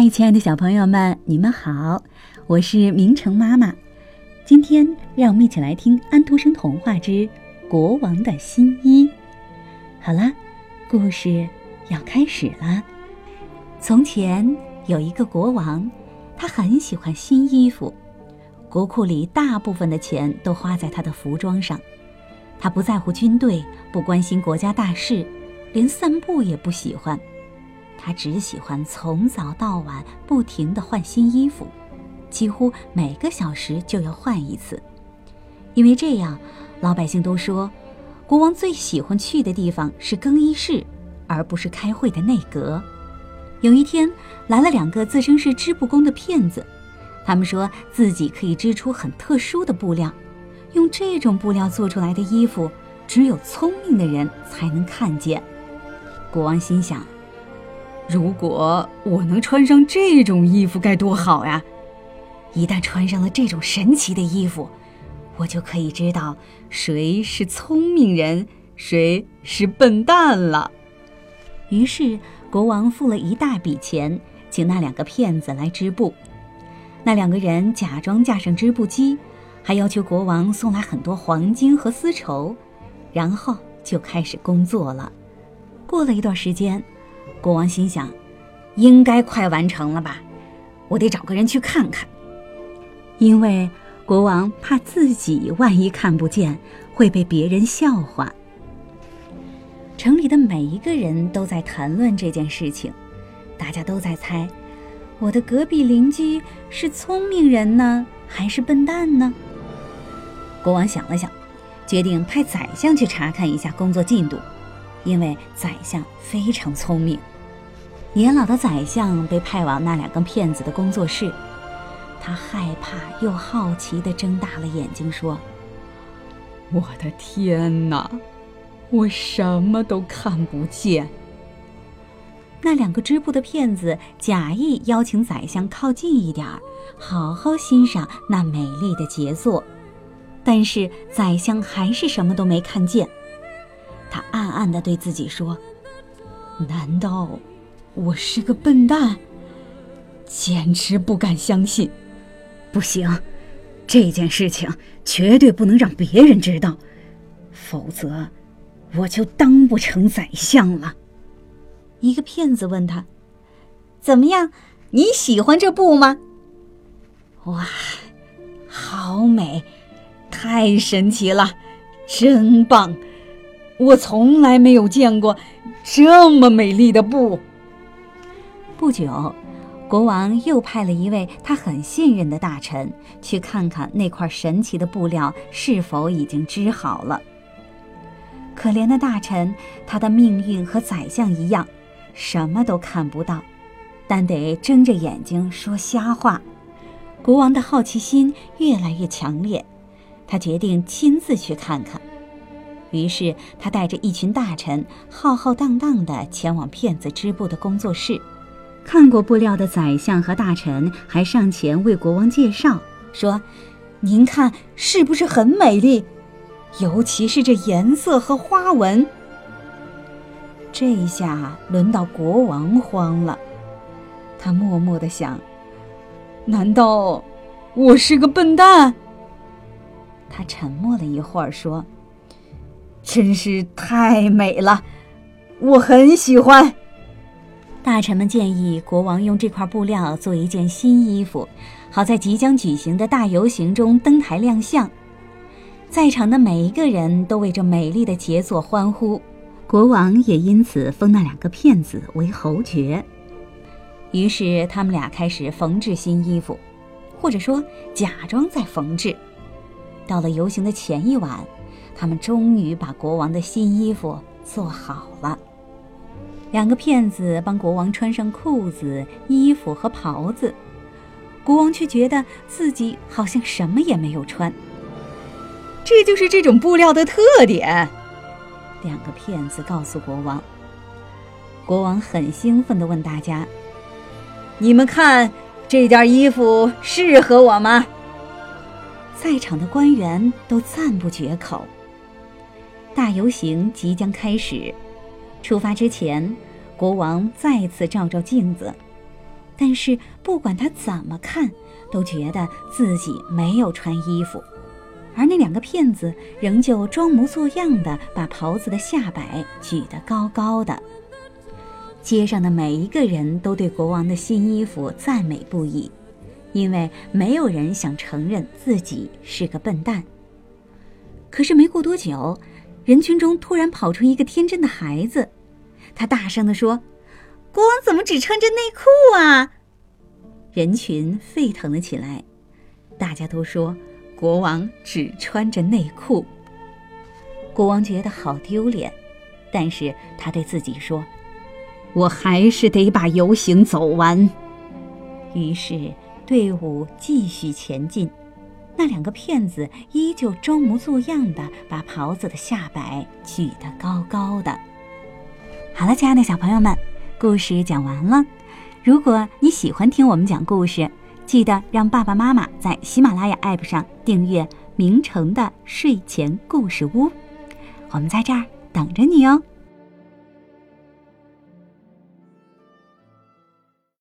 嗨，亲爱的小朋友们，你们好，我是明成妈妈。今天让我们一起来听安徒生童话之《国王的新衣》。好了，故事要开始了。从前有一个国王，他很喜欢新衣服，国库里大部分的钱都花在他的服装上。他不在乎军队，不关心国家大事，连散步也不喜欢。他只喜欢从早到晚不停地换新衣服，几乎每个小时就要换一次。因为这样，老百姓都说，国王最喜欢去的地方是更衣室，而不是开会的内阁。有一天，来了两个自称是织布工的骗子，他们说自己可以织出很特殊的布料，用这种布料做出来的衣服，只有聪明的人才能看见。国王心想。如果我能穿上这种衣服该多好呀！一旦穿上了这种神奇的衣服，我就可以知道谁是聪明人，谁是笨蛋了。于是国王付了一大笔钱，请那两个骗子来织布。那两个人假装架上织布机，还要求国王送来很多黄金和丝绸，然后就开始工作了。过了一段时间。国王心想，应该快完成了吧？我得找个人去看看。因为国王怕自己万一看不见，会被别人笑话。城里的每一个人都在谈论这件事情，大家都在猜，我的隔壁邻居是聪明人呢，还是笨蛋呢？国王想了想，决定派宰相去查看一下工作进度。因为宰相非常聪明，年老的宰相被派往那两个骗子的工作室，他害怕又好奇地睁大了眼睛说：“我的天哪，我什么都看不见。”那两个织布的骗子假意邀请宰相靠近一点儿，好好欣赏那美丽的杰作，但是宰相还是什么都没看见。他暗暗地对自己说：“难道我是个笨蛋？简直不敢相信！不行，这件事情绝对不能让别人知道，否则我就当不成宰相了。”一个骗子问他：“怎么样？你喜欢这布吗？”“哇，好美，太神奇了，真棒！”我从来没有见过这么美丽的布。不久，国王又派了一位他很信任的大臣去看看那块神奇的布料是否已经织好了。可怜的大臣，他的命运和宰相一样，什么都看不到，但得睁着眼睛说瞎话。国王的好奇心越来越强烈，他决定亲自去看看。于是，他带着一群大臣，浩浩荡荡地前往骗子支部的工作室。看过布料的宰相和大臣还上前为国王介绍，说：“您看，是不是很美丽？尤其是这颜色和花纹。”这一下轮到国王慌了，他默默地想：“难道我是个笨蛋？”他沉默了一会儿，说。真是太美了，我很喜欢。大臣们建议国王用这块布料做一件新衣服，好在即将举行的大游行中登台亮相。在场的每一个人都为这美丽的杰作欢呼，国王也因此封那两个骗子为侯爵。于是他们俩开始缝制新衣服，或者说假装在缝制。到了游行的前一晚。他们终于把国王的新衣服做好了。两个骗子帮国王穿上裤子、衣服和袍子，国王却觉得自己好像什么也没有穿。这就是这种布料的特点。两个骗子告诉国王。国王很兴奋地问大家：“你们看，这件衣服适合我吗？”在场的官员都赞不绝口。大游行即将开始，出发之前，国王再次照照镜子，但是不管他怎么看，都觉得自己没有穿衣服。而那两个骗子仍旧装模作样的把袍子的下摆举得高高的。街上的每一个人都对国王的新衣服赞美不已，因为没有人想承认自己是个笨蛋。可是没过多久，人群中突然跑出一个天真的孩子，他大声地说：“国王怎么只穿着内裤啊？”人群沸腾了起来，大家都说。国王只穿着内裤，国王觉得好丢脸，但是他对自己说：“我还是得把游行走完。”于是队伍继续前进，那两个骗子依旧装模作样的把袍子的下摆举得高高的。好了，亲爱的小朋友们，故事讲完了。如果你喜欢听我们讲故事，记得让爸爸妈妈在喜马拉雅 APP 上订阅明成的睡前故事屋，我们在这儿等着你哦。